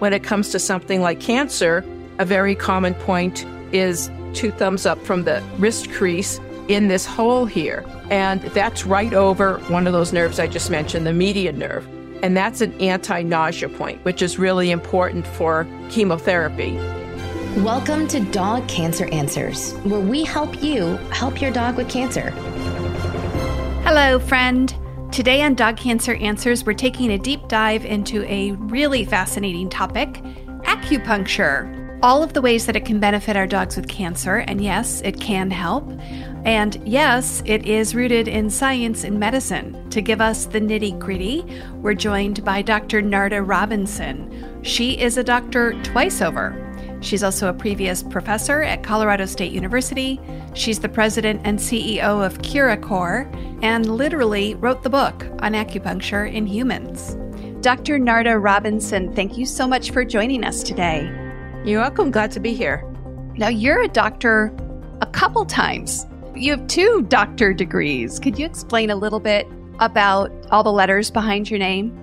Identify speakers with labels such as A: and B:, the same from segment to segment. A: When it comes to something like cancer, a very common point is two thumbs up from the wrist crease in this hole here. And that's right over one of those nerves I just mentioned, the median nerve. And that's an anti nausea point, which is really important for chemotherapy.
B: Welcome to Dog Cancer Answers, where we help you help your dog with cancer. Hello, friend. Today on Dog Cancer Answers, we're taking a deep dive into a really fascinating topic acupuncture. All of the ways that it can benefit our dogs with cancer, and yes, it can help. And yes, it is rooted in science and medicine. To give us the nitty gritty, we're joined by Dr. Narda Robinson. She is a doctor twice over She's also a previous professor at Colorado State University. She's the president and CEO of CuraCore and literally wrote the book on acupuncture in humans. Dr. Narda Robinson, thank you so much for joining us today.
A: You're welcome. Glad to be here.
B: Now, you're a doctor a couple times. You have two doctor degrees. Could you explain a little bit about all the letters behind your name?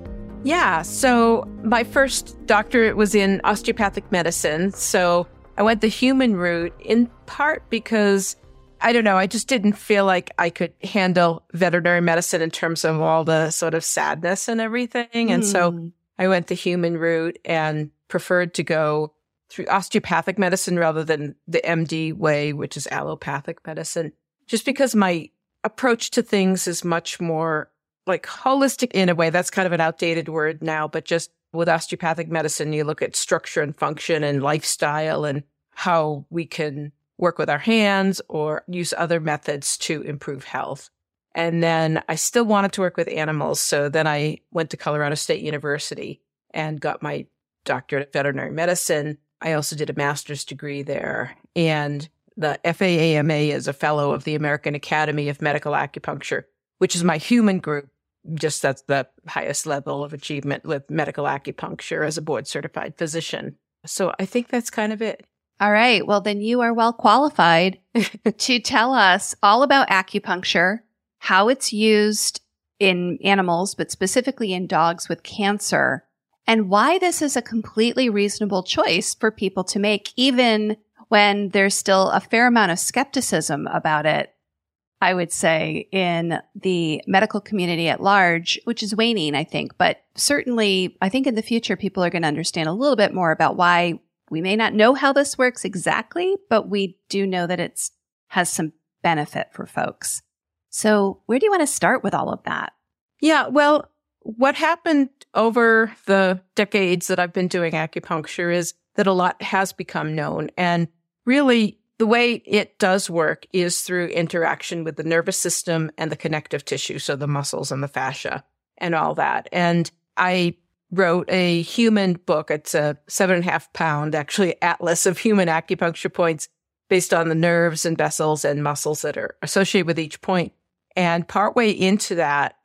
A: Yeah. So my first doctorate was in osteopathic medicine. So I went the human route in part because I don't know, I just didn't feel like I could handle veterinary medicine in terms of all the sort of sadness and everything. Mm. And so hmm. I went the human route and preferred to go through osteopathic medicine rather than the MD way, which is allopathic medicine, just because my approach to things is much more like holistic in a way. That's kind of an outdated word now, but just with osteopathic medicine, you look at structure and function and lifestyle and how we can work with our hands or use other methods to improve health. And then I still wanted to work with animals. So then I went to Colorado State University and got my doctorate of veterinary medicine. I also did a master's degree there. And the FAAMA is a fellow of the American Academy of Medical Acupuncture, which is my human group just that's the highest level of achievement with medical acupuncture as a board certified physician. So I think that's kind of it.
B: All right. Well, then you are well qualified to tell us all about acupuncture, how it's used in animals, but specifically in dogs with cancer, and why this is a completely reasonable choice for people to make, even when there's still a fair amount of skepticism about it. I would say, in the medical community at large, which is waning, I think. But certainly, I think in the future, people are going to understand a little bit more about why we may not know how this works exactly, but we do know that it has some benefit for folks. So, where do you want to start with all of that?
A: Yeah, well, what happened over the decades that I've been doing acupuncture is that a lot has become known. And really, the way it does work is through interaction with the nervous system and the connective tissue, so the muscles and the fascia and all that. And I wrote a human book. It's a seven and a half pound, actually, atlas of human acupuncture points based on the nerves and vessels and muscles that are associated with each point. And partway into that,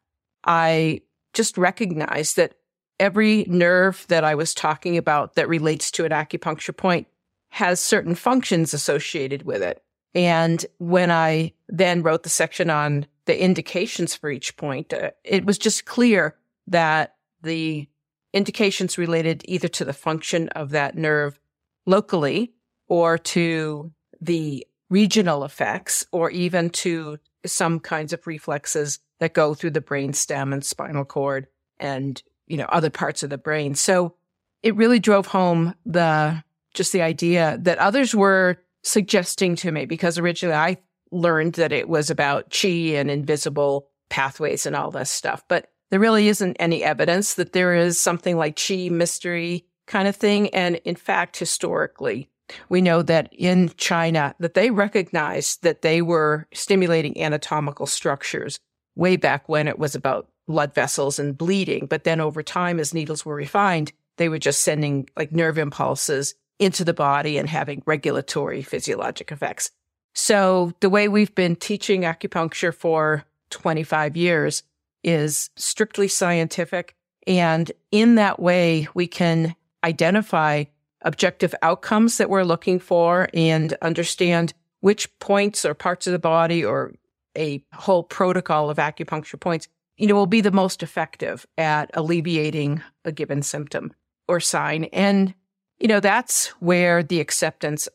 A: I just recognized that every nerve that I was talking about that relates to an acupuncture point has certain functions associated with it. And when I then wrote the section on the indications for each point, uh, it was just clear that the indications related either to the function of that nerve locally or to the regional effects or even to some kinds of reflexes that go through the brain stem and spinal cord and you know other parts of the brain so it really drove home the just the idea that others were suggesting to me because originally I learned that it was about chi and invisible pathways and all this stuff, but there really isn't any evidence that there is something like chi mystery kind of thing. And in fact, historically, we know that in China that they recognized that they were stimulating anatomical structures way back when it was about blood vessels and bleeding. But then over time, as needles were refined, they were just sending like nerve impulses into the body and having regulatory physiologic effects. So the way we've been teaching acupuncture for 25 years is strictly scientific. And in that way, we can identify objective outcomes that we're looking for and understand which points or parts of the body or a whole protocol of acupuncture points, you know, will be the most effective at alleviating a given symptom or sign. And you know, that's where the acceptance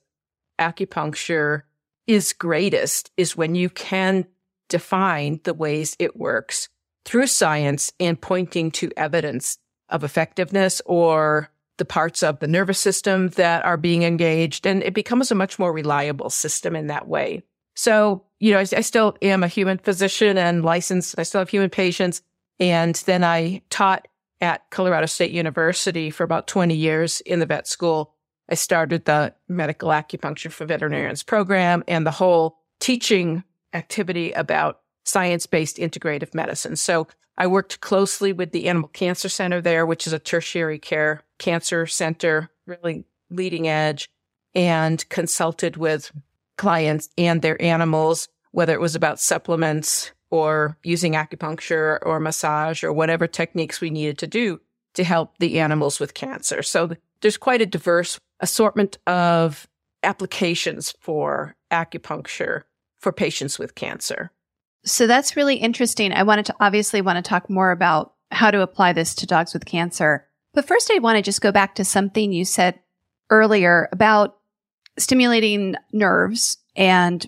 A: acupuncture is greatest is when you can define the ways it works through science and pointing to evidence of effectiveness or the parts of the nervous system that are being engaged. And it becomes a much more reliable system in that way. So, you know, I, I still am a human physician and licensed. I still have human patients. And then I taught at Colorado State University for about 20 years in the vet school. I started the medical acupuncture for veterinarians program and the whole teaching activity about science based integrative medicine. So I worked closely with the Animal Cancer Center there, which is a tertiary care cancer center, really leading edge, and consulted with clients and their animals, whether it was about supplements, or using acupuncture or massage or whatever techniques we needed to do to help the animals with cancer. So there's quite a diverse assortment of applications for acupuncture for patients with cancer.
B: So that's really interesting. I wanted to obviously want to talk more about how to apply this to dogs with cancer. But first, I want to just go back to something you said earlier about stimulating nerves and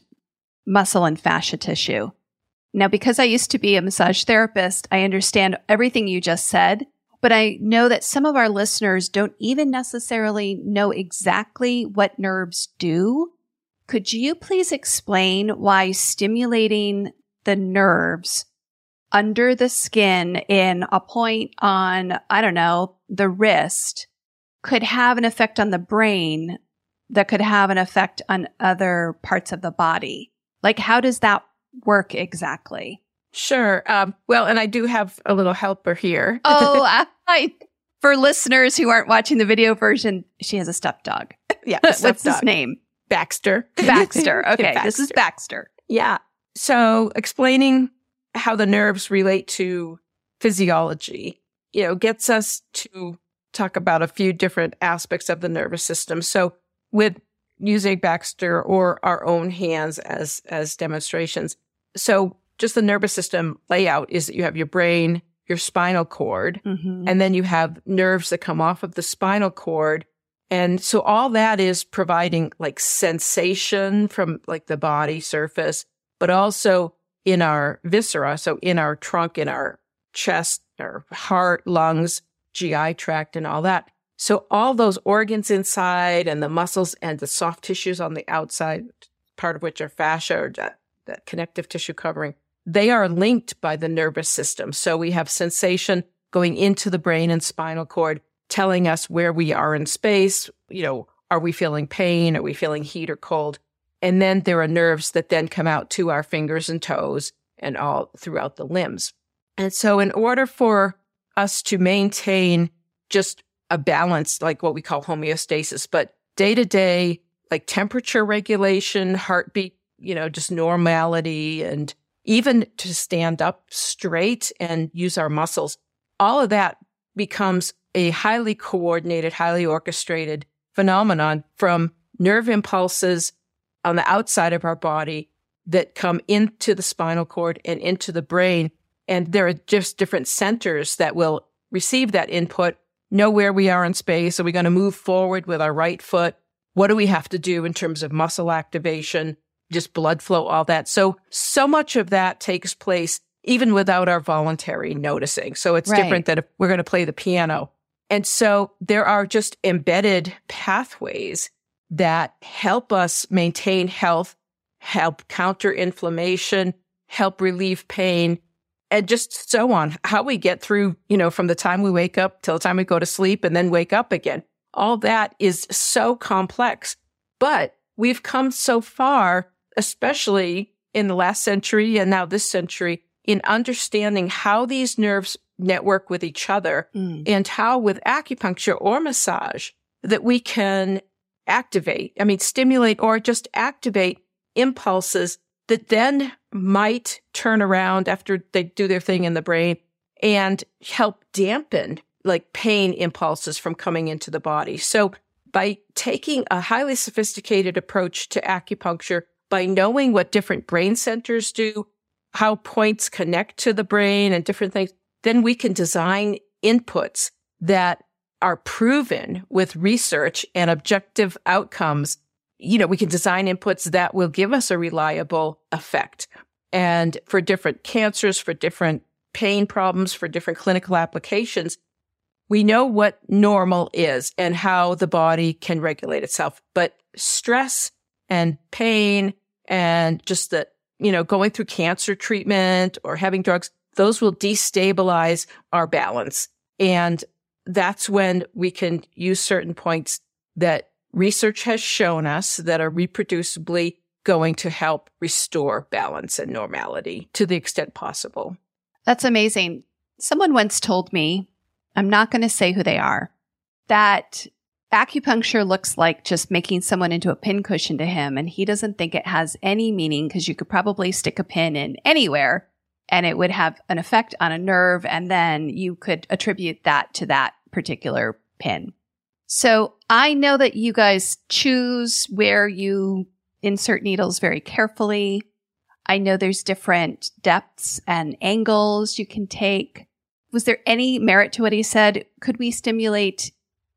B: muscle and fascia tissue. Now, because I used to be a massage therapist, I understand everything you just said, but I know that some of our listeners don't even necessarily know exactly what nerves do. Could you please explain why stimulating the nerves under the skin in a point on, I don't know, the wrist could have an effect on the brain that could have an effect on other parts of the body? Like, how does that work exactly?
A: Sure. Um, well, and I do have a little helper here.
B: oh, I, for listeners who aren't watching the video version, she has a stepdog.
A: Yeah. A
B: What's his name?
A: Baxter.
B: Baxter. Okay. Baxter. This is Baxter.
A: Yeah. So explaining how the nerves relate to physiology, you know, gets us to talk about a few different aspects of the nervous system. So with using Baxter or our own hands as as demonstrations. So just the nervous system layout is that you have your brain, your spinal cord, mm-hmm. and then you have nerves that come off of the spinal cord. And so all that is providing like sensation from like the body surface, but also in our viscera. So in our trunk, in our chest, our heart, lungs, GI tract and all that. So all those organs inside and the muscles and the soft tissues on the outside, part of which are fascia or that, that connective tissue covering, they are linked by the nervous system. So we have sensation going into the brain and spinal cord telling us where we are in space. You know, are we feeling pain? Are we feeling heat or cold? And then there are nerves that then come out to our fingers and toes and all throughout the limbs. And so in order for us to maintain just a balance, like what we call homeostasis, but day to day, like temperature regulation, heartbeat, you know, just normality and even to stand up straight and use our muscles. All of that becomes a highly coordinated, highly orchestrated phenomenon from nerve impulses on the outside of our body that come into the spinal cord and into the brain. And there are just different centers that will receive that input know where we are in space? Are we going to move forward with our right foot? What do we have to do in terms of muscle activation, just blood flow, all that? So, so much of that takes place even without our voluntary noticing. So it's right. different that if we're going to play the piano. And so there are just embedded pathways that help us maintain health, help counter inflammation, help relieve pain, and just so on how we get through you know from the time we wake up till the time we go to sleep and then wake up again all that is so complex but we've come so far especially in the last century and now this century in understanding how these nerves network with each other mm. and how with acupuncture or massage that we can activate i mean stimulate or just activate impulses that then might turn around after they do their thing in the brain and help dampen like pain impulses from coming into the body. So by taking a highly sophisticated approach to acupuncture, by knowing what different brain centers do, how points connect to the brain and different things, then we can design inputs that are proven with research and objective outcomes you know, we can design inputs that will give us a reliable effect. And for different cancers, for different pain problems, for different clinical applications, we know what normal is and how the body can regulate itself. But stress and pain and just that, you know, going through cancer treatment or having drugs, those will destabilize our balance. And that's when we can use certain points that research has shown us that are reproducibly going to help restore balance and normality to the extent possible.
B: That's amazing. Someone once told me, I'm not going to say who they are, that acupuncture looks like just making someone into a pincushion to him, and he doesn't think it has any meaning because you could probably stick a pin in anywhere and it would have an effect on a nerve, and then you could attribute that to that particular pin. So I know that you guys choose where you insert needles very carefully. I know there's different depths and angles you can take. Was there any merit to what he said? Could we stimulate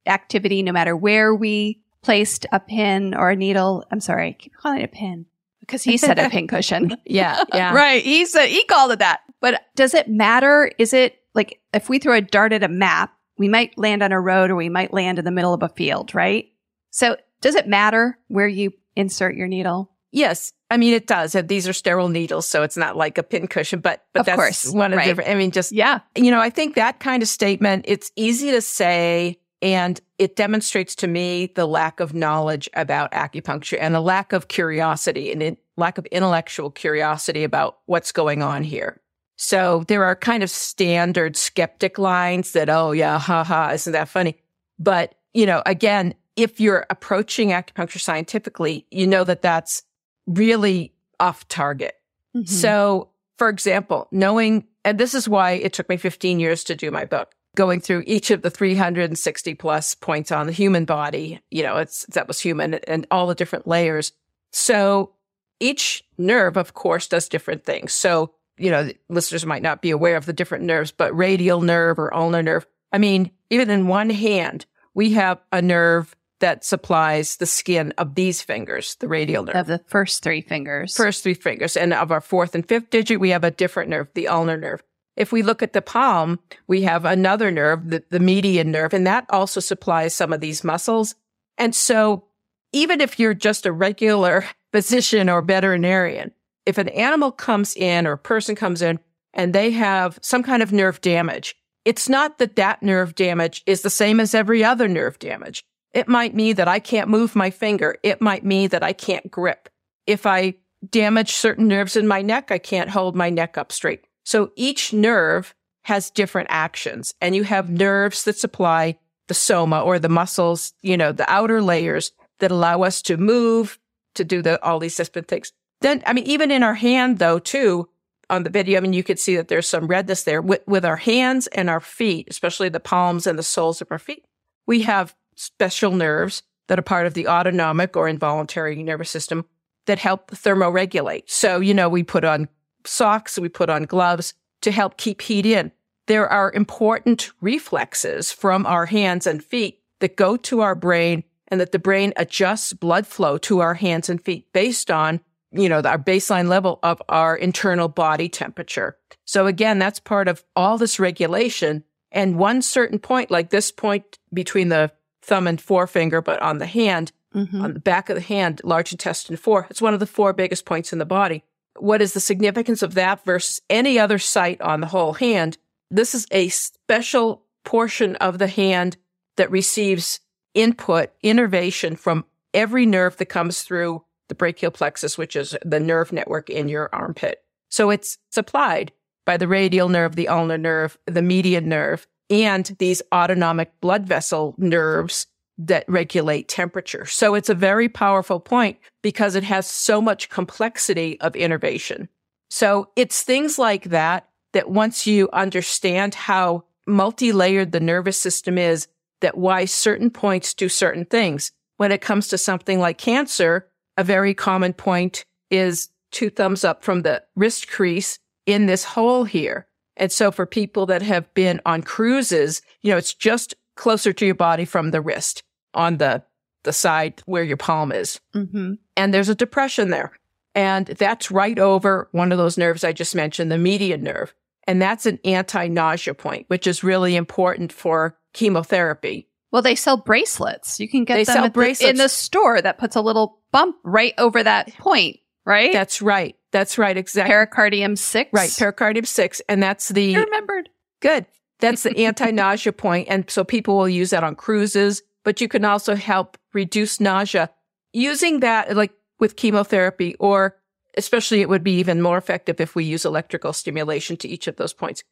B: activity no matter where we placed a pin or a needle? I'm sorry, I keep calling it a pin
C: because he said a pincushion.
A: yeah, yeah.
B: Right. He said he called it that. But does it matter? Is it like if we throw a dart at a map, we might land on a road or we might land in the middle of a field, right? So does it matter where you insert your needle?
A: Yes. I mean, it does. Uh, these are sterile needles, so it's not like a pincushion,
B: but,
A: but of that's
B: course,
A: one of right. the different, I mean, just, yeah. You know, I think that kind of statement, it's easy to say, and it demonstrates to me the lack of knowledge about acupuncture and the lack of curiosity and it, lack of intellectual curiosity about what's going on here. So there are kind of standard skeptic lines that, oh, yeah, haha, isn't that funny? But, you know, again, if you're approaching acupuncture scientifically, you know that that's really off target. Mm-hmm. So, for example, knowing, and this is why it took me 15 years to do my book, going through each of the 360 plus points on the human body, you know, it's that was human and all the different layers. So each nerve, of course, does different things. So you know, listeners might not be aware of the different nerves, but radial nerve or ulnar nerve. I mean, even in one hand, we have a nerve that supplies the skin of these fingers, the radial nerve.
B: Of the first three fingers.
A: First three fingers. And of our fourth and fifth digit, we have a different nerve, the ulnar nerve. If we look at the palm, we have another nerve, the, the median nerve, and that also supplies some of these muscles. And so even if you're just a regular physician or veterinarian, if an animal comes in or a person comes in and they have some kind of nerve damage, it's not that that nerve damage is the same as every other nerve damage. It might mean that I can't move my finger. It might mean that I can't grip. If I damage certain nerves in my neck, I can't hold my neck up straight. So each nerve has different actions and you have nerves that supply the soma or the muscles, you know, the outer layers that allow us to move, to do the, all these different things. Then, I mean, even in our hand though, too, on the video, I mean, you could see that there's some redness there with, with our hands and our feet, especially the palms and the soles of our feet. We have special nerves that are part of the autonomic or involuntary nervous system that help thermoregulate. So, you know, we put on socks, we put on gloves to help keep heat in. There are important reflexes from our hands and feet that go to our brain and that the brain adjusts blood flow to our hands and feet based on you know, our baseline level of our internal body temperature. So again, that's part of all this regulation. And one certain point, like this point between the thumb and forefinger, but on the hand, mm-hmm. on the back of the hand, large intestine four, it's one of the four biggest points in the body. What is the significance of that versus any other site on the whole hand? This is a special portion of the hand that receives input, innervation from every nerve that comes through the brachial plexus, which is the nerve network in your armpit. So it's supplied by the radial nerve, the ulnar nerve, the median nerve, and these autonomic blood vessel nerves that regulate temperature. So it's a very powerful point because it has so much complexity of innervation. So it's things like that that once you understand how multi-layered the nervous system is, that why certain points do certain things. When it comes to something like cancer, a very common point is two thumbs up from the wrist crease in this hole here. And so for people that have been on cruises, you know, it's just closer to your body from the wrist on the, the side where your palm is. Mm-hmm. And there's a depression there. And that's right over one of those nerves I just mentioned, the median nerve. And that's an anti nausea point, which is really important for chemotherapy
B: well, they sell bracelets. You can get they them the, in the store that puts a little bump right over that point, right?
A: That's right. That's right.
B: Exactly. Pericardium six.
A: Right. Pericardium six. And that's the.
B: You remembered.
A: Good. That's the anti nausea point. And so people will use that on cruises, but you can also help reduce nausea using that, like with chemotherapy, or especially it would be even more effective if we use electrical stimulation to each of those points.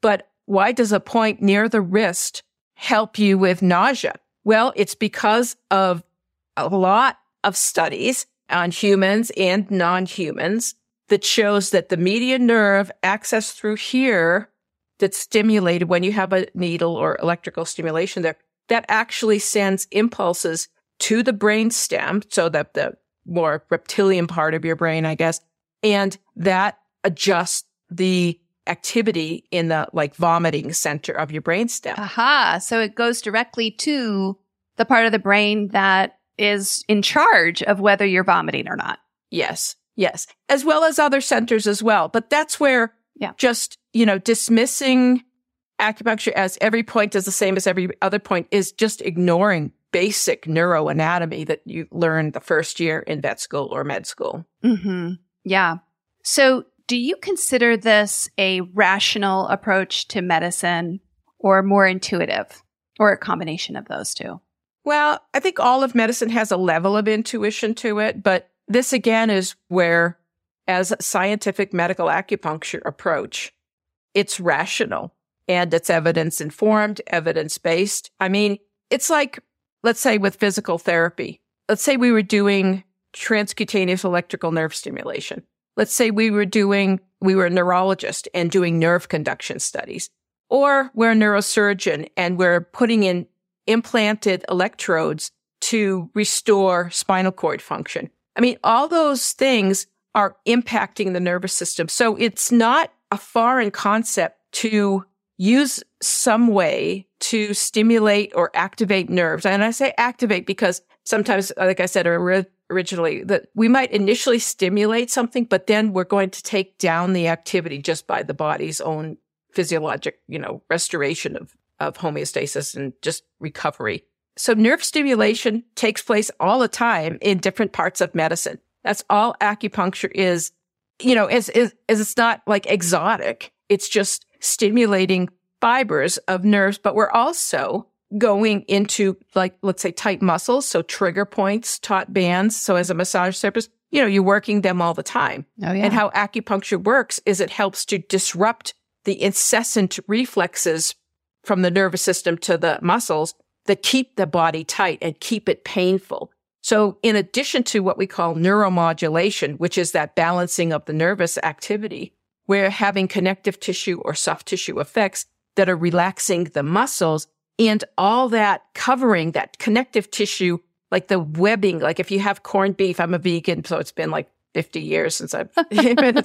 A: But why does a point near the wrist help you with nausea? Well, it's because of a lot of studies on humans and non-humans that shows that the median nerve accessed through here that's stimulated when you have a needle or electrical stimulation there, that actually sends impulses to the brain stem. So that the more reptilian part of your brain, I guess, and that adjusts the activity in the like vomiting center of your
B: brainstem. Aha. So it goes directly to the part of the brain that is in charge of whether you're vomiting or not.
A: Yes. Yes. As well as other centers as well. But that's where yeah. just, you know, dismissing acupuncture as every point is the same as every other point is just ignoring basic neuroanatomy that you learned the first year in vet school or med school.
B: Mm-hmm. Yeah. So do you consider this a rational approach to medicine or more intuitive or a combination of those two?
A: Well, I think all of medicine has a level of intuition to it, but this again is where, as scientific medical acupuncture approach, it's rational and it's evidence informed, evidence based. I mean, it's like, let's say with physical therapy, let's say we were doing transcutaneous electrical nerve stimulation. Let's say we were doing, we were a neurologist and doing nerve conduction studies, or we're a neurosurgeon and we're putting in implanted electrodes to restore spinal cord function. I mean, all those things are impacting the nervous system. So it's not a foreign concept to use some way to stimulate or activate nerves. And I say activate because sometimes, like I said, a originally that we might initially stimulate something, but then we're going to take down the activity just by the body's own physiologic, you know, restoration of, of homeostasis and just recovery. So nerve stimulation takes place all the time in different parts of medicine. That's all acupuncture is, you know, is, is, it's not like exotic. It's just stimulating fibers of nerves, but we're also going into like, let's say tight muscles. So trigger points, taut bands. So as a massage therapist, you know, you're working them all the time. Oh, yeah. And how acupuncture works is it helps to disrupt the incessant reflexes from the nervous system to the muscles that keep the body tight and keep it painful. So in addition to what we call neuromodulation, which is that balancing of the nervous activity, we're having connective tissue or soft tissue effects that are relaxing the muscles and all that covering, that connective tissue, like the webbing, like if you have corned beef, I'm a vegan, so it's been like 50 years since I've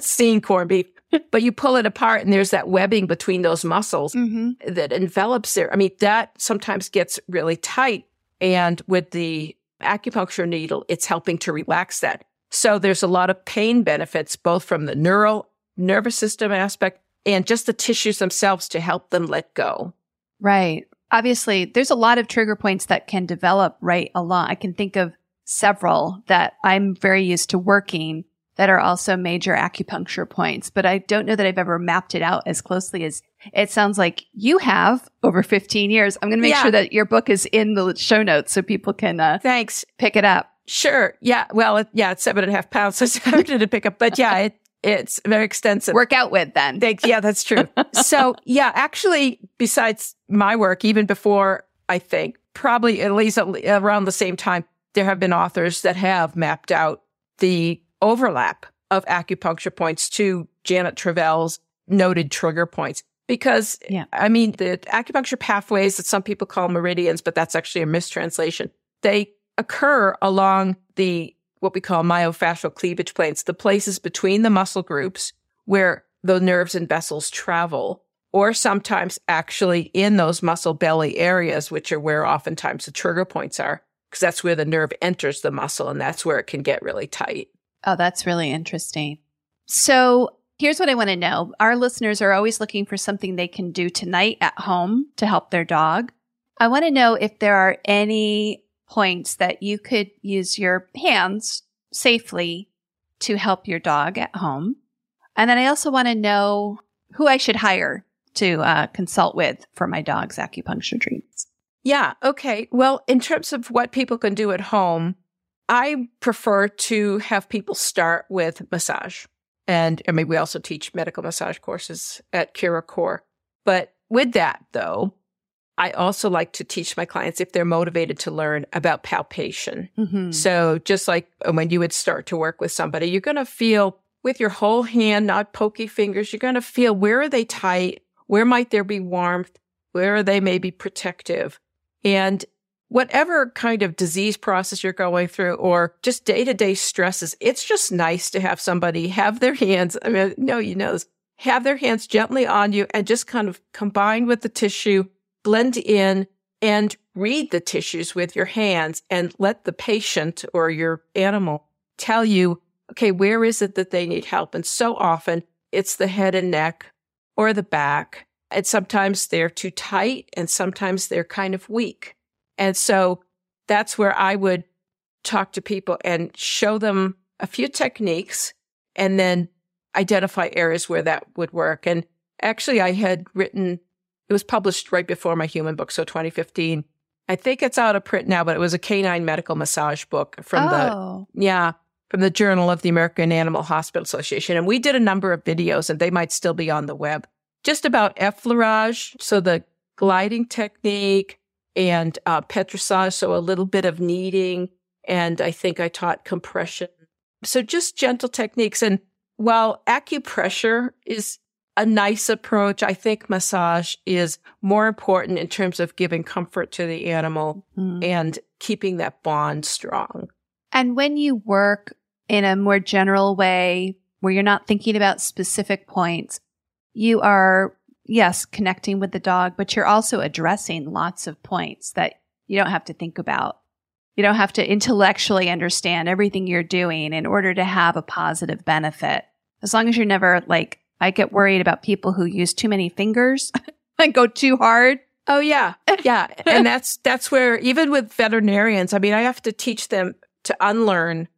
A: seen corned beef, but you pull it apart and there's that webbing between those muscles mm-hmm. that envelops there. I mean, that sometimes gets really tight. And with the acupuncture needle, it's helping to relax that. So there's a lot of pain benefits, both from the neural nervous system aspect and just the tissues themselves to help them let go.
B: Right, obviously there's a lot of trigger points that can develop right along. I can think of several that I'm very used to working that are also major acupuncture points, but I don't know that I've ever mapped it out as closely as it sounds like you have over 15 years. I'm going to make yeah. sure that your book is in the show notes so people can,
A: uh, thanks,
B: pick it up.
A: Sure. Yeah. Well, it, yeah, it's seven and a half pounds. So it's hard to pick up, but yeah, it, it's very extensive.
B: Work out with then.
A: They, yeah, that's true. so yeah, actually, besides my work, even before I think probably at least around the same time, there have been authors that have mapped out the overlap of acupuncture points to Janet Travell's noted trigger points. Because, yeah. I mean, the acupuncture pathways that some people call meridians, but that's actually a mistranslation, they occur along the what we call myofascial cleavage planes, the places between the muscle groups where the nerves and vessels travel, or sometimes actually in those muscle belly areas, which are where oftentimes the trigger points are, because that's where the nerve enters the muscle and that's where it can get really tight.
B: Oh, that's really interesting. So here's what I want to know. Our listeners are always looking for something they can do tonight at home to help their dog. I want to know if there are any points that you could use your hands safely to help your dog at home. And then I also want to know who I should hire to uh, consult with for my dog's acupuncture treatments.
A: Yeah. Okay. Well, in terms of what people can do at home, I prefer to have people start with massage. And I mean, we also teach medical massage courses at CuraCore. But with that, though, I also like to teach my clients if they're motivated to learn about palpation. Mm-hmm. So just like when you would start to work with somebody, you're going to feel with your whole hand, not pokey fingers, you're going to feel where are they tight? Where might there be warmth? Where are they maybe protective? And whatever kind of disease process you're going through or just day to day stresses, it's just nice to have somebody have their hands. I mean, no, you know, have their hands gently on you and just kind of combine with the tissue blend in and read the tissues with your hands and let the patient or your animal tell you, okay, where is it that they need help? And so often it's the head and neck or the back. And sometimes they're too tight and sometimes they're kind of weak. And so that's where I would talk to people and show them a few techniques and then identify areas where that would work. And actually, I had written it was published right before my human book, so 2015. I think it's out of print now, but it was a canine medical massage book from oh. the yeah from the Journal of the American Animal Hospital Association, and we did a number of videos, and they might still be on the web, just about effleurage, so the gliding technique, and uh, petrissage, so a little bit of kneading, and I think I taught compression, so just gentle techniques. And while acupressure is a nice approach. I think massage is more important in terms of giving comfort to the animal mm. and keeping that bond strong.
B: And when you work in a more general way where you're not thinking about specific points, you are, yes, connecting with the dog, but you're also addressing lots of points that you don't have to think about. You don't have to intellectually understand everything you're doing in order to have a positive benefit. As long as you're never like I get worried about people who use too many fingers and go too hard.
A: Oh yeah. Yeah. and that's that's where even with veterinarians, I mean, I have to teach them to unlearn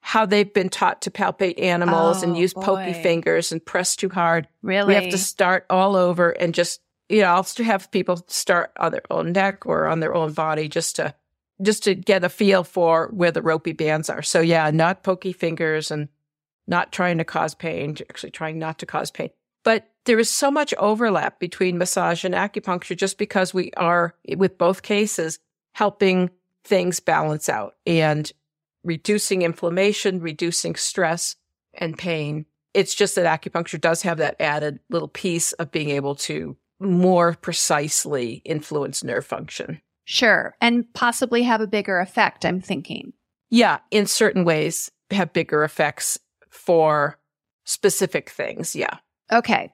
A: how they've been taught to palpate animals oh, and use boy. pokey fingers and press too hard.
B: Really? We
A: have to start all over and just you know, I'll have people start on their own neck or on their own body just to just to get a feel for where the ropey bands are. So yeah, not pokey fingers and not trying to cause pain, actually trying not to cause pain. But there is so much overlap between massage and acupuncture just because we are, with both cases, helping things balance out and reducing inflammation, reducing stress and pain. It's just that acupuncture does have that added little piece of being able to more precisely influence nerve function.
B: Sure. And possibly have a bigger effect, I'm thinking.
A: Yeah, in certain ways, have bigger effects for specific things. Yeah.
B: Okay.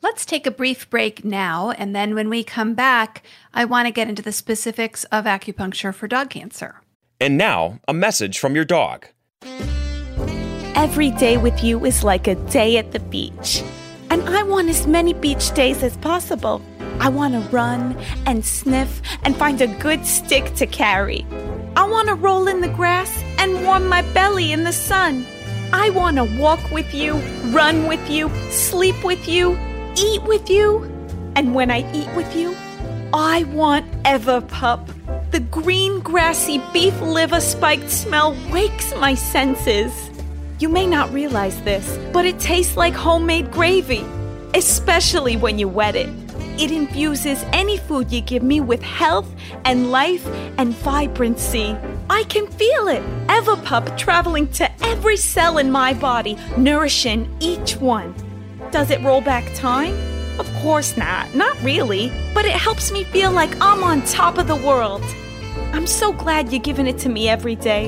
B: Let's take a brief break now. And then when we come back, I want to get into the specifics of acupuncture for dog cancer.
C: And now, a message from your dog.
D: Every day with you is like a day at the beach. And I want as many beach days as possible. I want to run and sniff and find a good stick to carry. I want to roll in the grass and warm my belly in the sun. I want to walk with you, run with you, sleep with you, eat with you. And when I eat with you, I want Everpup. The green, grassy, beef liver spiked smell wakes my senses. You may not realize this, but it tastes like homemade gravy, especially when you wet it. It infuses any food you give me with health and life and vibrancy. I can feel it. Everpup, traveling to every cell in my body, nourishing each one. Does it roll back time? Of course not, not really, but it helps me feel like I'm on top of the world. I'm so glad you're giving it to me every day,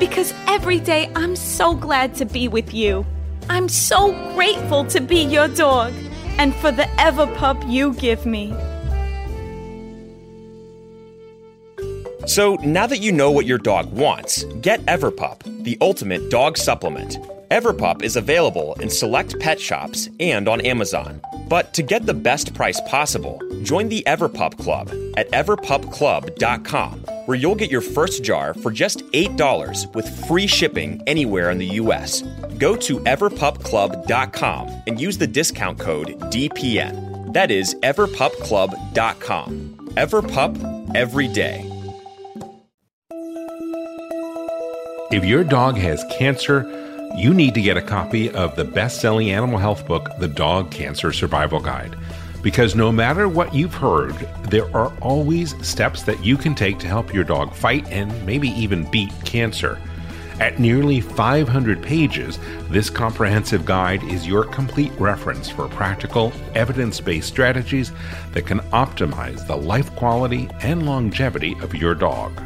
D: because every day I'm so glad to be with you. I'm so grateful to be your dog and for the Everpup pup you give me.
C: So now that you know what your dog wants, get Everpup, the ultimate dog supplement. Everpup is available in select pet shops and on Amazon. But to get the best price possible, join the Everpup Club at everpupclub.com, where you'll get your first jar for just $8 with free shipping anywhere in the U.S. Go to everpupclub.com and use the discount code DPN. That is everpupclub.com. Everpup every day.
E: If your dog has cancer, you need to get a copy of the best selling animal health book, The Dog Cancer Survival Guide. Because no matter what you've heard, there are always steps that you can take to help your dog fight and maybe even beat cancer. At nearly 500 pages, this comprehensive guide is your complete reference for practical, evidence based strategies that can optimize the life quality and longevity of your dog.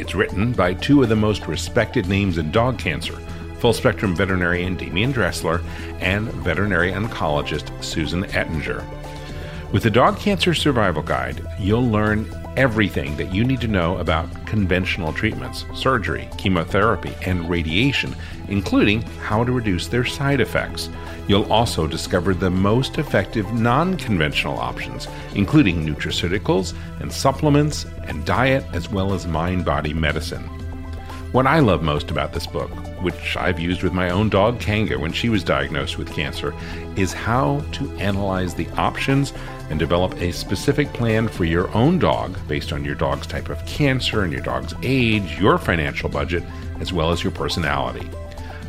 E: It's written by two of the most respected names in dog cancer full spectrum veterinarian Demian Dressler and veterinary oncologist Susan Ettinger. With the Dog Cancer Survival Guide, you'll learn everything that you need to know about conventional treatments, surgery, chemotherapy, and radiation, including how to reduce their side effects. You'll also discover the most effective non conventional options, including nutraceuticals and supplements and diet, as well as mind body medicine. What I love most about this book, which I've used with my own dog Kanga when she was diagnosed with cancer, is how to analyze the options and develop a specific plan for your own dog based on your dog's type of cancer and your dog's age, your financial budget, as well as your personality.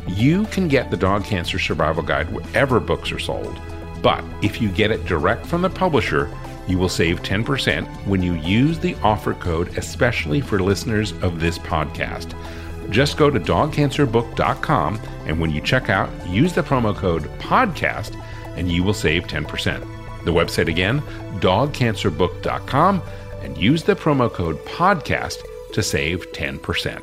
E: You can get the Dog Cancer Survival Guide wherever books are sold, but if you get it direct from the publisher, you will save 10% when you use the offer code, especially for listeners of this podcast. Just go to dogcancerbook.com and when you check out, use the promo code podcast and you will save 10%. The website again, dogcancerbook.com, and use the promo code podcast to save 10%.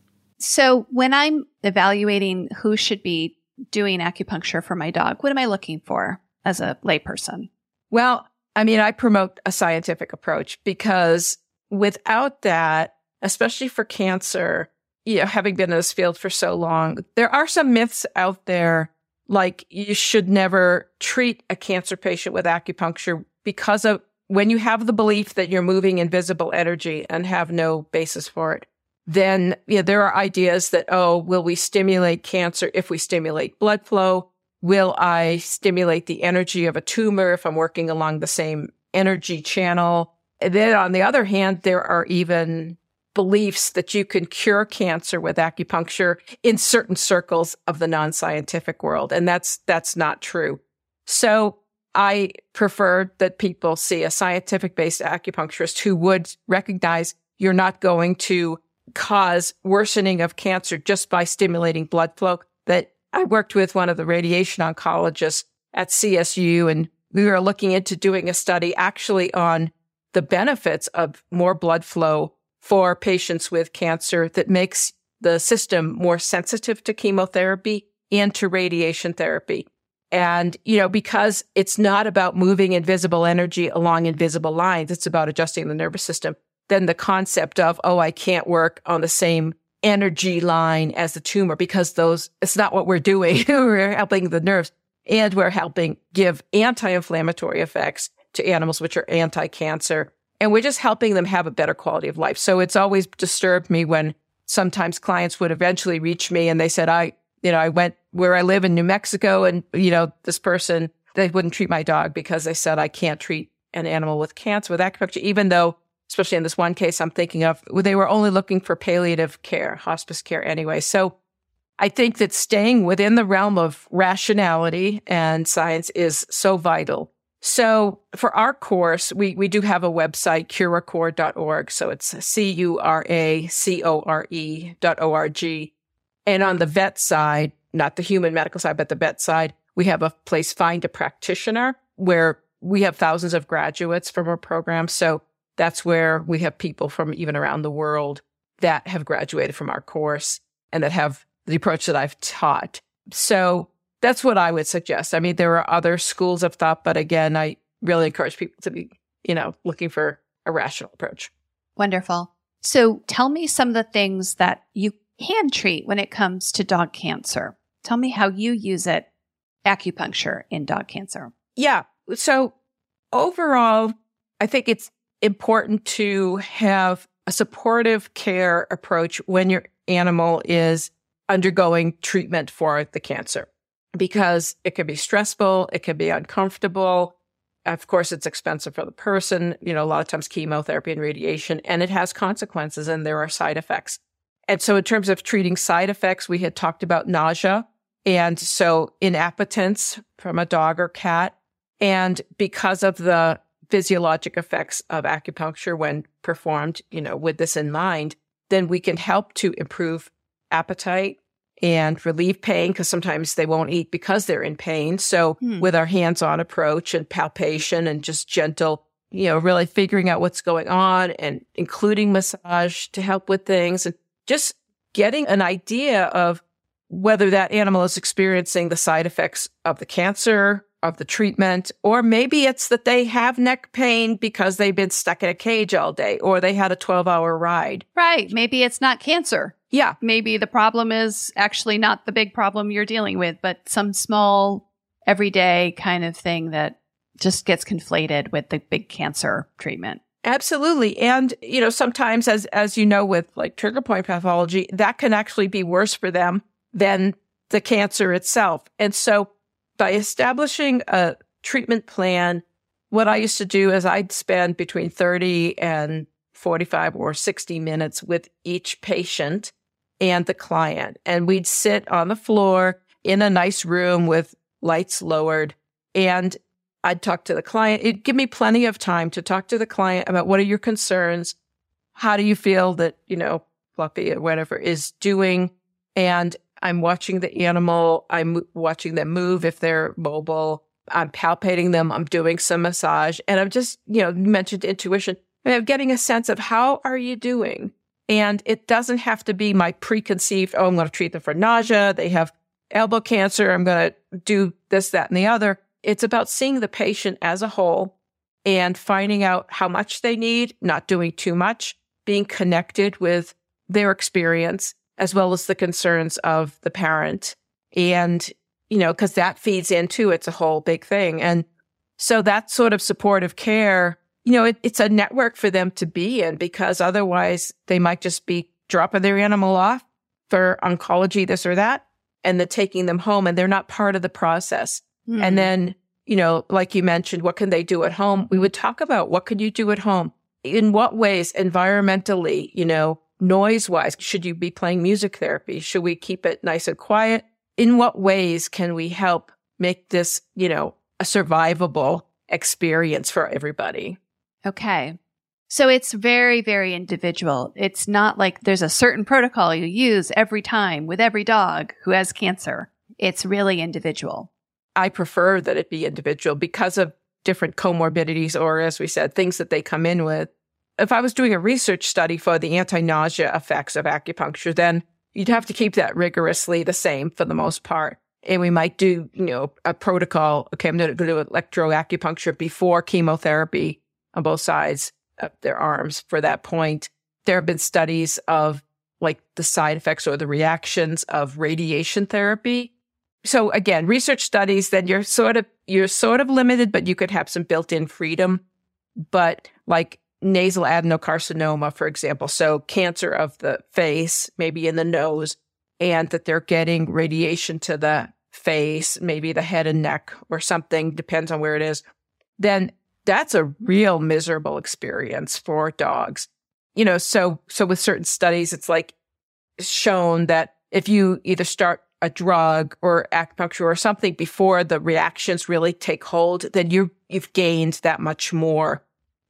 B: So when I'm evaluating who should be doing acupuncture for my dog, what am I looking for as a layperson?
A: Well, I mean, I promote a scientific approach because without that, especially for cancer, you know, having been in this field for so long, there are some myths out there like you should never treat a cancer patient with acupuncture because of when you have the belief that you're moving invisible energy and have no basis for it then you know, there are ideas that, oh, will we stimulate cancer if we stimulate blood flow? Will I stimulate the energy of a tumor if I'm working along the same energy channel? And then on the other hand, there are even beliefs that you can cure cancer with acupuncture in certain circles of the non-scientific world. And that's, that's not true. So I prefer that people see a scientific based acupuncturist who would recognize you're not going to cause worsening of cancer just by stimulating blood flow that I worked with one of the radiation oncologists at CSU and we were looking into doing a study actually on the benefits of more blood flow for patients with cancer that makes the system more sensitive to chemotherapy and to radiation therapy. And, you know, because it's not about moving invisible energy along invisible lines, it's about adjusting the nervous system than the concept of, oh, I can't work on the same energy line as the tumor because those, it's not what we're doing. we're helping the nerves and we're helping give anti-inflammatory effects to animals, which are anti-cancer. And we're just helping them have a better quality of life. So it's always disturbed me when sometimes clients would eventually reach me and they said, I, you know, I went where I live in New Mexico and, you know, this person, they wouldn't treat my dog because they said, I can't treat an animal with cancer with acupuncture, even though especially in this one case I'm thinking of, they were only looking for palliative care, hospice care anyway. So I think that staying within the realm of rationality and science is so vital. So for our course, we, we do have a website, curacore.org. So it's C-U-R-A-C-O-R-E dot O-R-G. And on the vet side, not the human medical side, but the vet side, we have a place, Find a Practitioner, where we have thousands of graduates from our program. So that's where we have people from even around the world that have graduated from our course and that have the approach that I've taught. So that's what I would suggest. I mean, there are other schools of thought, but again, I really encourage people to be, you know, looking for a rational approach.
B: Wonderful. So tell me some of the things that you can treat when it comes to dog cancer. Tell me how you use it, acupuncture in dog cancer.
A: Yeah. So overall, I think it's important to have a supportive care approach when your animal is undergoing treatment for the cancer because it can be stressful, it can be uncomfortable. Of course, it's expensive for the person, you know, a lot of times chemotherapy and radiation, and it has consequences and there are side effects. And so, in terms of treating side effects, we had talked about nausea and so inappetence from a dog or cat. And because of the physiologic effects of acupuncture when performed, you know, with this in mind, then we can help to improve appetite and relieve pain because sometimes they won't eat because they're in pain. So hmm. with our hands-on approach and palpation and just gentle, you know, really figuring out what's going on and including massage to help with things and just getting an idea of whether that animal is experiencing the side effects of the cancer of the treatment, or maybe it's that they have neck pain because they've been stuck in a cage all day or they had a 12 hour ride.
B: Right. Maybe it's not cancer.
A: Yeah.
B: Maybe the problem is actually not the big problem you're dealing with, but some small everyday kind of thing that just gets conflated with the big cancer treatment.
A: Absolutely. And, you know, sometimes as, as you know, with like trigger point pathology, that can actually be worse for them than the cancer itself. And so by establishing a treatment plan, what I used to do is I'd spend between 30 and 45 or 60 minutes with each patient and the client. And we'd sit on the floor in a nice room with lights lowered. And I'd talk to the client. It'd give me plenty of time to talk to the client about what are your concerns? How do you feel that, you know, Fluffy or whatever is doing? And I'm watching the animal. I'm watching them move if they're mobile. I'm palpating them. I'm doing some massage and I'm just, you know, mentioned intuition. I'm getting a sense of how are you doing? And it doesn't have to be my preconceived, oh, I'm going to treat them for nausea. They have elbow cancer. I'm going to do this, that, and the other. It's about seeing the patient as a whole and finding out how much they need, not doing too much, being connected with their experience as well as the concerns of the parent. And, you know, because that feeds into it's a whole big thing. And so that sort of supportive care, you know, it, it's a network for them to be in because otherwise they might just be dropping their animal off for oncology, this or that, and the taking them home and they're not part of the process. Mm. And then, you know, like you mentioned, what can they do at home? We would talk about what can you do at home? In what ways environmentally, you know, noise wise? Should you be playing music therapy? Should we keep it nice and quiet? In what ways can we help make this, you know, a survivable experience for everybody?
B: Okay. So it's very, very individual. It's not like there's a certain protocol you use every time with every dog who has cancer. It's really individual.
A: I prefer that it be individual because of different comorbidities or, as we said, things that they come in with if I was doing a research study for the anti-nausea effects of acupuncture, then you'd have to keep that rigorously the same for the most part. And we might do, you know, a protocol. Okay, I'm going to do electroacupuncture before chemotherapy on both sides of their arms for that point. There have been studies of like the side effects or the reactions of radiation therapy. So again, research studies, then you're sort of, you're sort of limited, but you could have some built in freedom. But like nasal adenocarcinoma, for example, so cancer of the face, maybe in the nose, and that they're getting radiation to the face, maybe the head and neck or something, depends on where it is, then that's a real miserable experience for dogs. You know, so, so with certain studies, it's like shown that if you either start a drug or acupuncture or something before the reactions really take hold, then you, you've gained that much more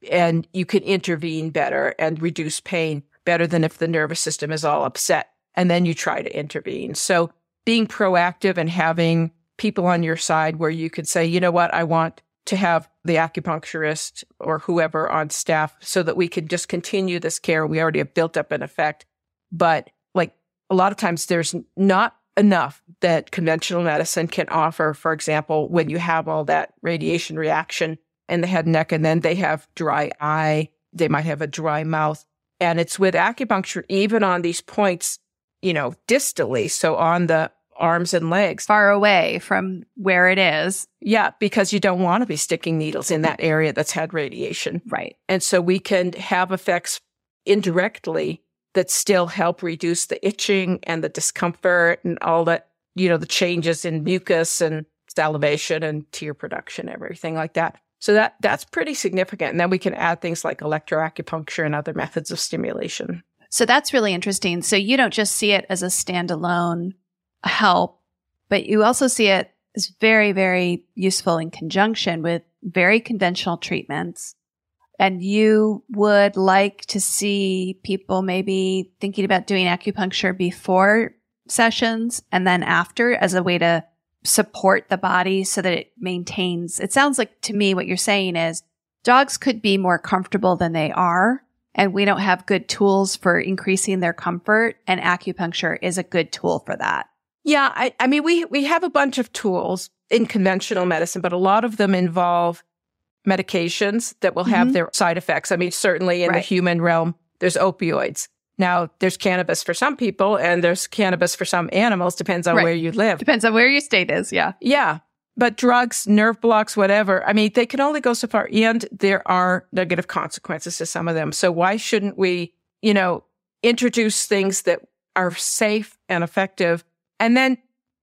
A: and you can intervene better and reduce pain better than if the nervous system is all upset and then you try to intervene. So being proactive and having people on your side where you could say, you know what, I want to have the acupuncturist or whoever on staff so that we can just continue this care. We already have built up an effect, but like a lot of times there's not enough that conventional medicine can offer. For example, when you have all that radiation reaction in the head and neck, and then they have dry eye. They might have a dry mouth. And it's with acupuncture, even on these points, you know, distally. So on the arms and legs.
B: Far away from where it is.
A: Yeah, because you don't want to be sticking needles in that area that's had radiation.
B: Right.
A: And so we can have effects indirectly that still help reduce the itching and the discomfort and all that, you know, the changes in mucus and salivation and tear production, everything like that. So that that's pretty significant. And then we can add things like electroacupuncture and other methods of stimulation.
B: So that's really interesting. So you don't just see it as a standalone help, but you also see it as very, very useful in conjunction with very conventional treatments. And you would like to see people maybe thinking about doing acupuncture before sessions and then after as a way to support the body so that it maintains. It sounds like to me what you're saying is dogs could be more comfortable than they are. And we don't have good tools for increasing their comfort and acupuncture is a good tool for that.
A: Yeah. I, I mean, we, we have a bunch of tools in conventional medicine, but a lot of them involve medications that will have mm-hmm. their side effects. I mean, certainly in right. the human realm, there's opioids. Now, there's cannabis for some people and there's cannabis for some animals, depends on right. where you live.
B: Depends on where your state is. Yeah.
A: Yeah. But drugs, nerve blocks, whatever, I mean, they can only go so far and there are negative consequences to some of them. So why shouldn't we, you know, introduce things that are safe and effective and then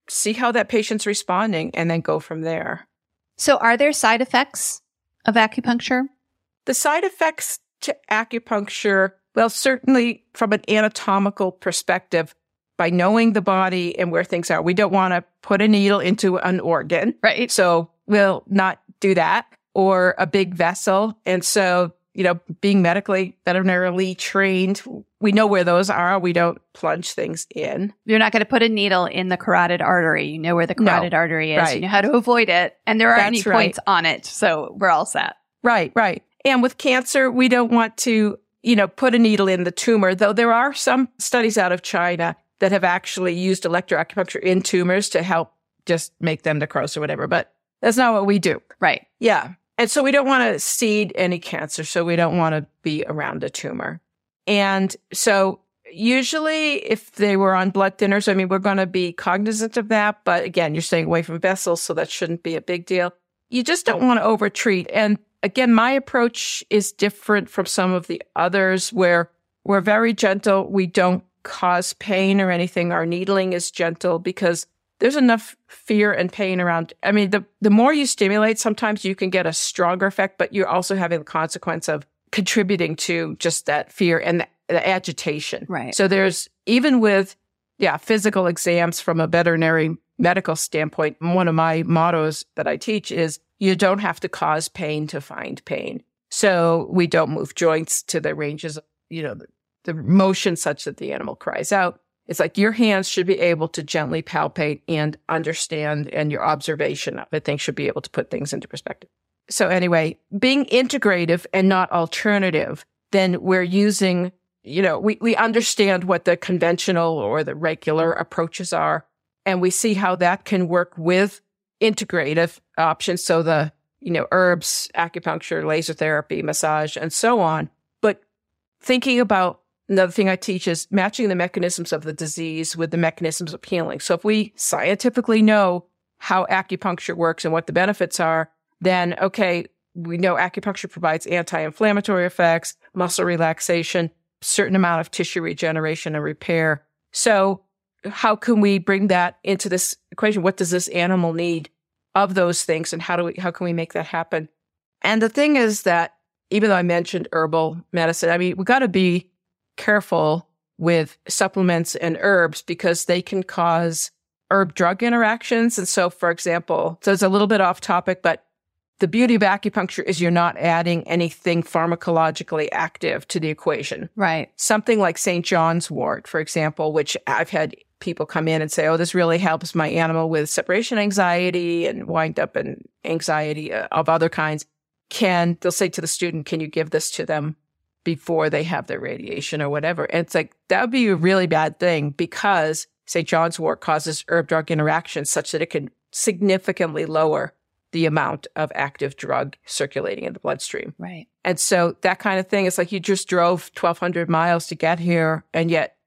A: see how that patient's responding and then go from there.
B: So, are there side effects of acupuncture?
A: The side effects to acupuncture well, certainly from an anatomical perspective, by knowing the body and where things are, we don't want to put a needle into an organ.
B: Right.
A: So we'll not do that or a big vessel. And so, you know, being medically, veterinarily trained, we know where those are. We don't plunge things in.
B: You're not going to put a needle in the carotid artery. You know where the carotid no, artery is. Right. You know how to avoid it. And there are any right. points on it. So we're all set.
A: Right, right. And with cancer, we don't want to you know, put a needle in the tumor, though there are some studies out of China that have actually used electroacupuncture in tumors to help just make them necrose or whatever. But that's not what we do.
B: Right.
A: Yeah. And so we don't want to seed any cancer. So we don't want to be around a tumor. And so usually if they were on blood thinners, I mean, we're going to be cognizant of that. But again, you're staying away from vessels. So that shouldn't be a big deal. You just don't want to overtreat. And again, my approach is different from some of the others where we're very gentle. We don't cause pain or anything. Our needling is gentle because there's enough fear and pain around. I mean, the, the more you stimulate, sometimes you can get a stronger effect, but you're also having the consequence of contributing to just that fear and the, the agitation.
B: Right.
A: So there's even with, yeah, physical exams from a veterinary medical standpoint, one of my mottos that I teach is you don't have to cause pain to find pain. So we don't move joints to the ranges, of, you know, the, the motion such that the animal cries out. It's like your hands should be able to gently palpate and understand, and your observation of it things should be able to put things into perspective. So anyway, being integrative and not alternative, then we're using, you know, we, we understand what the conventional or the regular approaches are and we see how that can work with integrative options. So the, you know, herbs, acupuncture, laser therapy, massage, and so on. But thinking about another thing I teach is matching the mechanisms of the disease with the mechanisms of healing. So if we scientifically know how acupuncture works and what the benefits are, then okay, we know acupuncture provides anti-inflammatory effects, muscle relaxation, certain amount of tissue regeneration and repair. So how can we bring that into this equation? What does this animal need of those things, and how do we how can we make that happen? And the thing is that even though I mentioned herbal medicine, I mean we got to be careful with supplements and herbs because they can cause herb drug interactions. And so, for example, so it's a little bit off topic, but the beauty of acupuncture is you're not adding anything pharmacologically active to the equation.
B: Right.
A: Something like St. John's wort, for example, which I've had people come in and say, oh, this really helps my animal with separation anxiety and wind up and anxiety uh, of other kinds. Can they'll say to the student, can you give this to them before they have their radiation or whatever? And it's like, that would be a really bad thing because St. John's wort causes herb drug interactions such that it can significantly lower the amount of active drug circulating in the bloodstream.
B: Right.
A: And so that kind of thing, it's like you just drove 1200 miles to get here and yet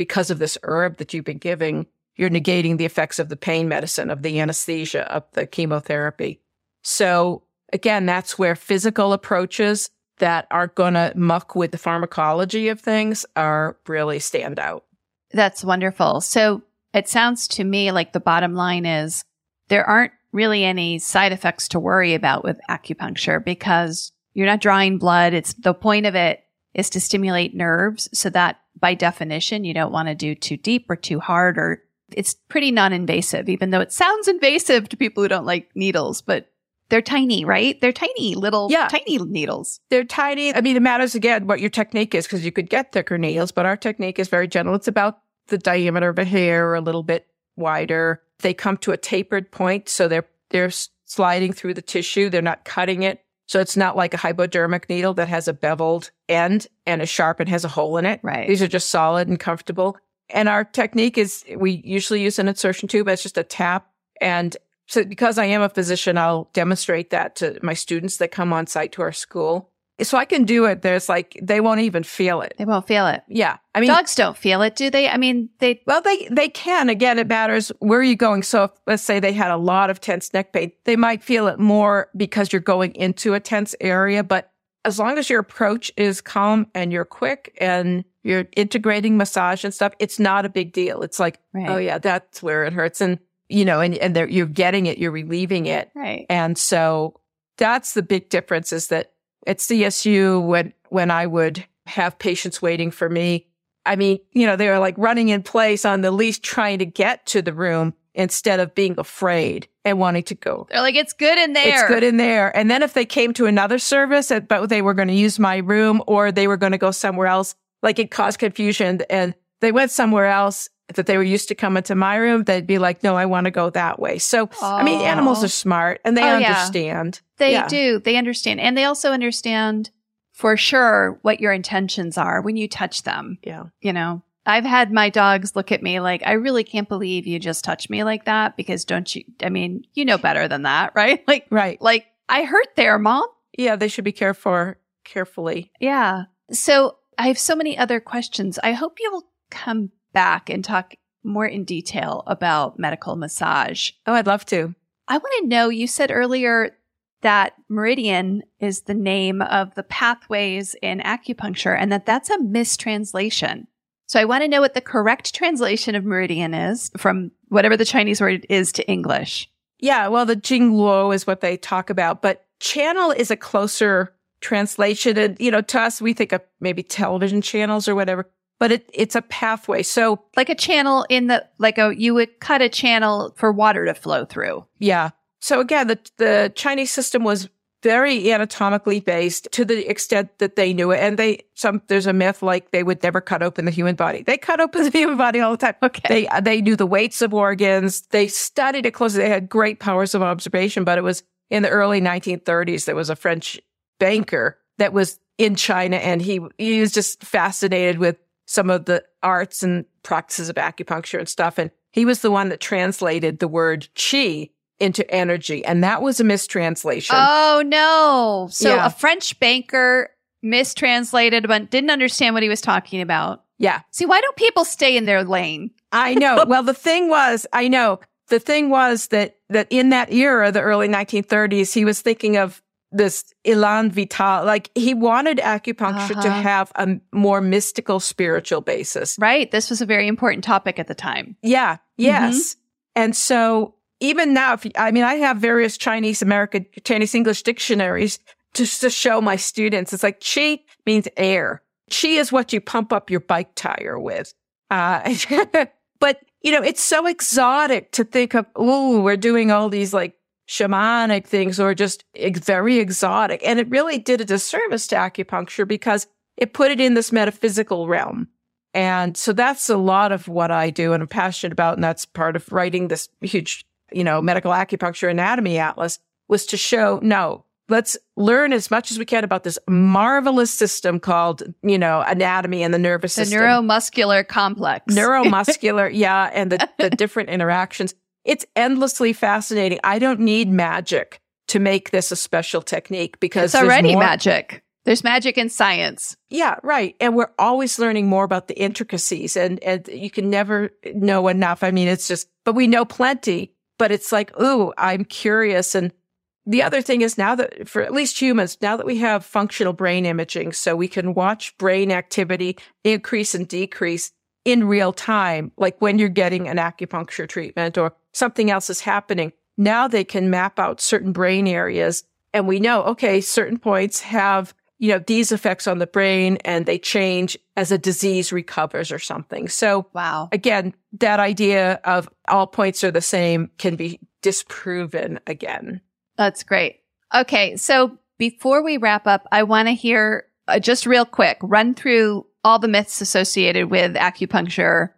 A: because of this herb that you've been giving, you're negating the effects of the pain medicine, of the anesthesia, of the chemotherapy. So again, that's where physical approaches that are going to muck with the pharmacology of things are really stand out.
B: That's wonderful. So it sounds to me like the bottom line is there aren't really any side effects to worry about with acupuncture because you're not drawing blood. It's the point of it is to stimulate nerves so that by definition, you don't want to do too deep or too hard or it's pretty non-invasive, even though it sounds invasive to people who don't like needles, but they're tiny, right? They're tiny little, yeah. tiny needles.
A: They're tiny. I mean, it matters again what your technique is because you could get thicker nails. but our technique is very gentle. It's about the diameter of a hair or a little bit wider. They come to a tapered point. So they're, they're sliding through the tissue. They're not cutting it. So it's not like a hypodermic needle that has a beveled end and a sharp and has a hole in it. Right. These are just solid and comfortable. And our technique is we usually use an insertion tube. It's just a tap. And so because I am a physician, I'll demonstrate that to my students that come on site to our school. So I can do it. There's like, they won't even feel it.
B: They won't feel it.
A: Yeah.
B: I mean, dogs don't feel it, do they? I mean, they,
A: well, they, they can. Again, it matters where you're going. So if, let's say they had a lot of tense neck pain, they might feel it more because you're going into a tense area. But as long as your approach is calm and you're quick and you're integrating massage and stuff, it's not a big deal. It's like, right. oh yeah, that's where it hurts. And, you know, and, and you're getting it, you're relieving it.
B: Right.
A: And so that's the big difference is that at CSU when when I would have patients waiting for me. I mean, you know, they were like running in place on the least trying to get to the room instead of being afraid and wanting to go.
B: They're like, it's good in there.
A: It's good in there. And then if they came to another service, uh, but they were going to use my room or they were going to go somewhere else, like it caused confusion and they went somewhere else that they were used to coming to my room, they'd be like, no, I want to go that way. So, I mean, animals are smart and they oh, understand. Yeah.
B: They yeah. do. They understand. And they also understand for sure what your intentions are when you touch them.
A: Yeah.
B: You know, I've had my dogs look at me like, I really can't believe you just touched me like that because don't you, I mean, you know better than that, right?
A: Like, right.
B: Like, I hurt there, mom.
A: Yeah. They should be cared for carefully.
B: Yeah. So I have so many other questions. I hope you'll come back and talk more in detail about medical massage.
A: Oh, I'd love to.
B: I want to know you said earlier that meridian is the name of the pathways in acupuncture and that that's a mistranslation. So I want to know what the correct translation of meridian is from whatever the Chinese word is to English.
A: Yeah, well, the Jing Luo is what they talk about, but channel is a closer translation. And, you know, to us, we think of maybe television channels or whatever but it, it's a pathway. So
B: like a channel in the, like a, you would cut a channel for water to flow through.
A: Yeah. So again, the, the Chinese system was very anatomically based to the extent that they knew it. And they, some, there's a myth like they would never cut open the human body. They cut open the human body all the time.
B: Okay.
A: They, they knew the weights of organs. They studied it closely. They had great powers of observation, but it was in the early 1930s. There was a French banker that was in China and he, he was just fascinated with some of the arts and practices of acupuncture and stuff. And he was the one that translated the word chi into energy. And that was a mistranslation.
B: Oh, no. So yeah. a French banker mistranslated, but didn't understand what he was talking about.
A: Yeah.
B: See, why don't people stay in their lane?
A: I know. well, the thing was, I know the thing was that, that in that era, the early 1930s, he was thinking of this élan vital. Like he wanted acupuncture uh-huh. to have a more mystical spiritual basis.
B: Right. This was a very important topic at the time.
A: Yeah. Mm-hmm. Yes. Mm-hmm. And so even now, if I mean, I have various Chinese American, Chinese English dictionaries just to show my students. It's like qi means air. Qi is what you pump up your bike tire with. Uh, but you know, it's so exotic to think of, ooh, we're doing all these like shamanic things or just very exotic. And it really did a disservice to acupuncture because it put it in this metaphysical realm. And so that's a lot of what I do and I'm passionate about. And that's part of writing this huge, you know, medical acupuncture anatomy atlas was to show, no, let's learn as much as we can about this marvelous system called, you know, anatomy and the nervous
B: the
A: system.
B: neuromuscular complex.
A: Neuromuscular. yeah. And the, the different interactions. It's endlessly fascinating. I don't need magic to make this a special technique because
B: it's already more- magic. There's magic in science.
A: Yeah, right. And we're always learning more about the intricacies and, and you can never know enough. I mean, it's just, but we know plenty, but it's like, ooh, I'm curious. And the other thing is now that for at least humans, now that we have functional brain imaging, so we can watch brain activity increase and decrease in real time, like when you're getting an acupuncture treatment or something else is happening. Now they can map out certain brain areas and we know, okay, certain points have, you know, these effects on the brain and they change as a disease recovers or something. So
B: wow.
A: again, that idea of all points are the same can be disproven again.
B: That's great. Okay. So before we wrap up, I want to hear uh, just real quick, run through all the myths associated with acupuncture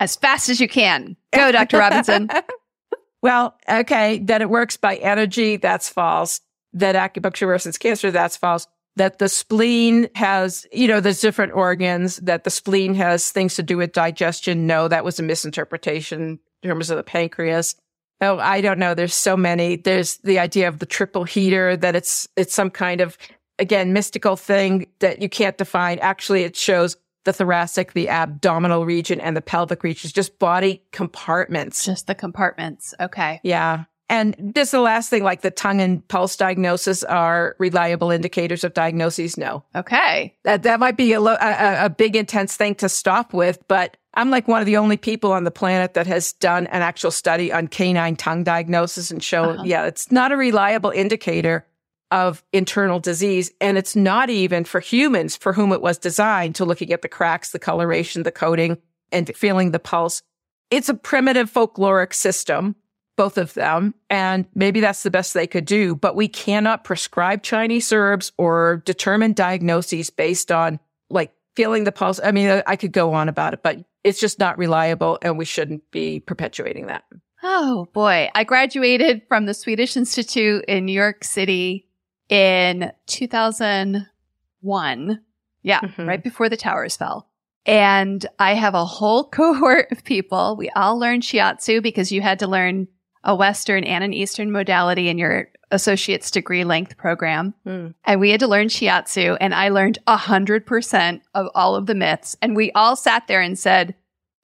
B: as fast as you can. Go, Dr. Robinson.
A: well, okay, that it works by energy, that's false. That acupuncture versus cancer, that's false. That the spleen has, you know, there's different organs, that the spleen has things to do with digestion. No, that was a misinterpretation in terms of the pancreas. Oh, I don't know. There's so many. There's the idea of the triple heater that it's, it's some kind of again, mystical thing that you can't define. Actually, it shows the thoracic, the abdominal region, and the pelvic regions, just body compartments.
B: Just the compartments. Okay.
A: Yeah. And this is the last thing, like the tongue and pulse diagnosis are reliable indicators of diagnoses. No.
B: Okay.
A: That, that might be a, lo- a, a big, intense thing to stop with, but I'm like one of the only people on the planet that has done an actual study on canine tongue diagnosis and show, uh-huh. yeah, it's not a reliable indicator of internal disease. And it's not even for humans for whom it was designed to looking at the cracks, the coloration, the coating, and feeling the pulse. It's a primitive folkloric system, both of them. And maybe that's the best they could do, but we cannot prescribe Chinese herbs or determine diagnoses based on like feeling the pulse. I mean, I could go on about it, but it's just not reliable and we shouldn't be perpetuating that.
B: Oh boy. I graduated from the Swedish Institute in New York City in 2001. Yeah, mm-hmm. right before the towers fell. And I have a whole cohort of people. We all learned shiatsu because you had to learn a Western and an Eastern modality in your associate's degree length program. Mm. And we had to learn shiatsu. And I learned 100% of all of the myths. And we all sat there and said,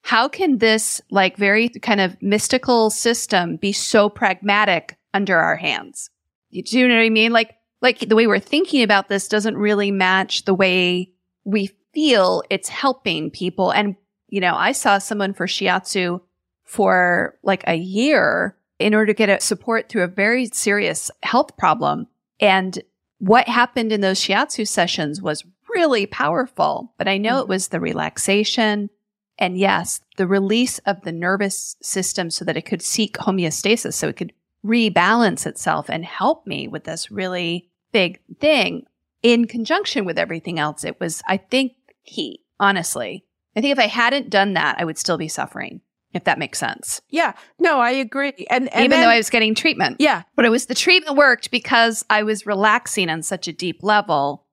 B: how can this like very kind of mystical system be so pragmatic under our hands? You do you know what I mean? Like like the way we're thinking about this doesn't really match the way we feel it's helping people. And, you know, I saw someone for shiatsu for like a year in order to get a support through a very serious health problem. And what happened in those shiatsu sessions was really powerful, but I know mm. it was the relaxation and yes, the release of the nervous system so that it could seek homeostasis. So it could rebalance itself and help me with this really big thing in conjunction with everything else. It was, I think, key, honestly. I think if I hadn't done that, I would still be suffering, if that makes sense.
A: Yeah. No, I agree.
B: And, and even then, though I was getting treatment.
A: Yeah.
B: But it was the treatment worked because I was relaxing on such a deep level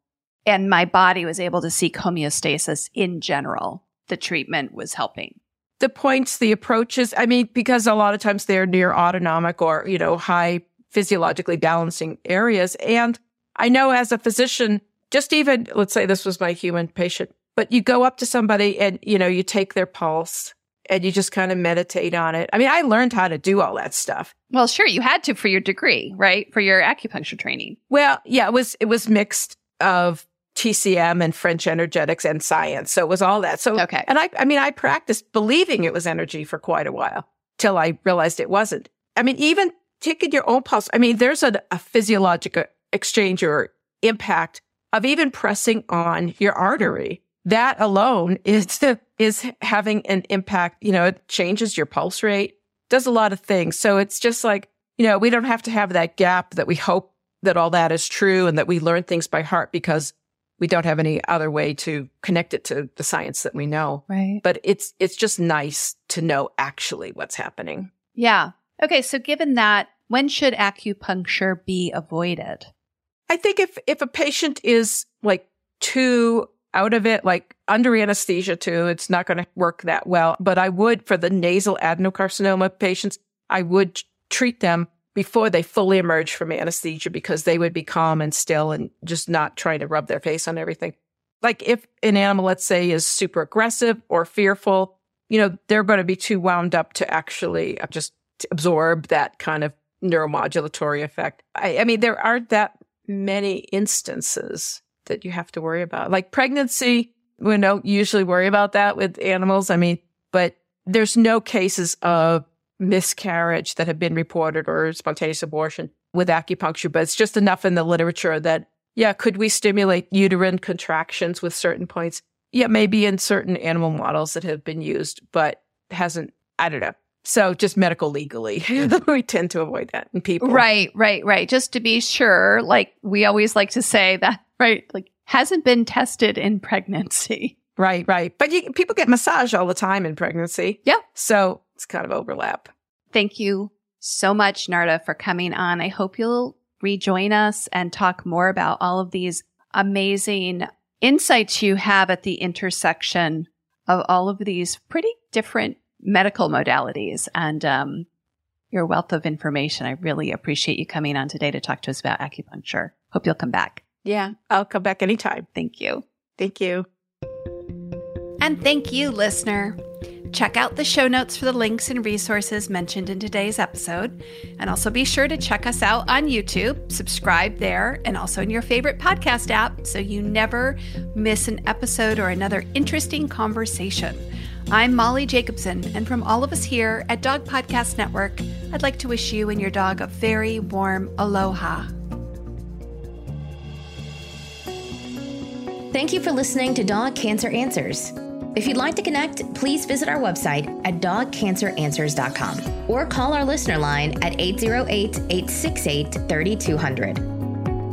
B: and my body was able to seek homeostasis in general. The treatment was helping
A: the points, the approaches. I mean, because a lot of times they're near autonomic or, you know, high physiologically balancing areas. And I know as a physician, just even, let's say this was my human patient, but you go up to somebody and, you know, you take their pulse and you just kind of meditate on it. I mean, I learned how to do all that stuff.
B: Well, sure, you had to for your degree, right? For your acupuncture training.
A: Well, yeah, it was, it was mixed of TCM and French energetics and science. So it was all that. So,
B: okay.
A: And I, I mean, I practiced believing it was energy for quite a while till I realized it wasn't. I mean, even taking your own pulse. I mean, there's a, a physiological exchange or impact of even pressing on your artery. That alone is, is having an impact. You know, it changes your pulse rate, does a lot of things. So it's just like, you know, we don't have to have that gap that we hope that all that is true and that we learn things by heart because we don't have any other way to connect it to the science that we know.
B: Right.
A: But it's it's just nice to know actually what's happening.
B: Yeah. Okay, so given that, when should acupuncture be avoided?
A: I think if if a patient is like too out of it, like under anesthesia too, it's not going to work that well. But I would for the nasal adenocarcinoma patients, I would treat them before they fully emerge from anesthesia because they would be calm and still and just not trying to rub their face on everything. Like if an animal, let's say, is super aggressive or fearful, you know, they're going to be too wound up to actually uh, just absorb that kind of neuromodulatory effect. I, I mean, there aren't that many instances that you have to worry about. Like pregnancy, we don't usually worry about that with animals. I mean, but there's no cases of miscarriage that have been reported or spontaneous abortion with acupuncture, but it's just enough in the literature that, yeah, could we stimulate uterine contractions with certain points? Yeah, maybe in certain animal models that have been used, but hasn't, I don't know. So just medical legally, hmm. we tend to avoid that in people.
B: Right, right, right. Just to be sure, like we always like to say that, right? Like hasn't been tested in pregnancy.
A: Right, right. But you, people get massage all the time in pregnancy.
B: Yeah.
A: So it's kind of overlap.
B: Thank you so much, Narda, for coming on. I hope you'll rejoin us and talk more about all of these amazing insights you have at the intersection of all of these pretty different medical modalities and um, your wealth of information. I really appreciate you coming on today to talk to us about acupuncture. Hope you'll come back.
A: Yeah, I'll come back anytime.
B: Thank you.
A: Thank you.
F: And thank you, listener. Check out the show notes for the links and resources mentioned in today's episode. And also be sure to check us out on YouTube, subscribe there, and also in your favorite podcast app so you never miss an episode or another interesting conversation. I'm Molly Jacobson, and from all of us here at Dog Podcast Network, I'd like to wish you and your dog a very warm aloha.
G: Thank you for listening to Dog Cancer Answers. If you'd like to connect, please visit our website at dogcanceranswers.com or call our listener line at 808 868 3200.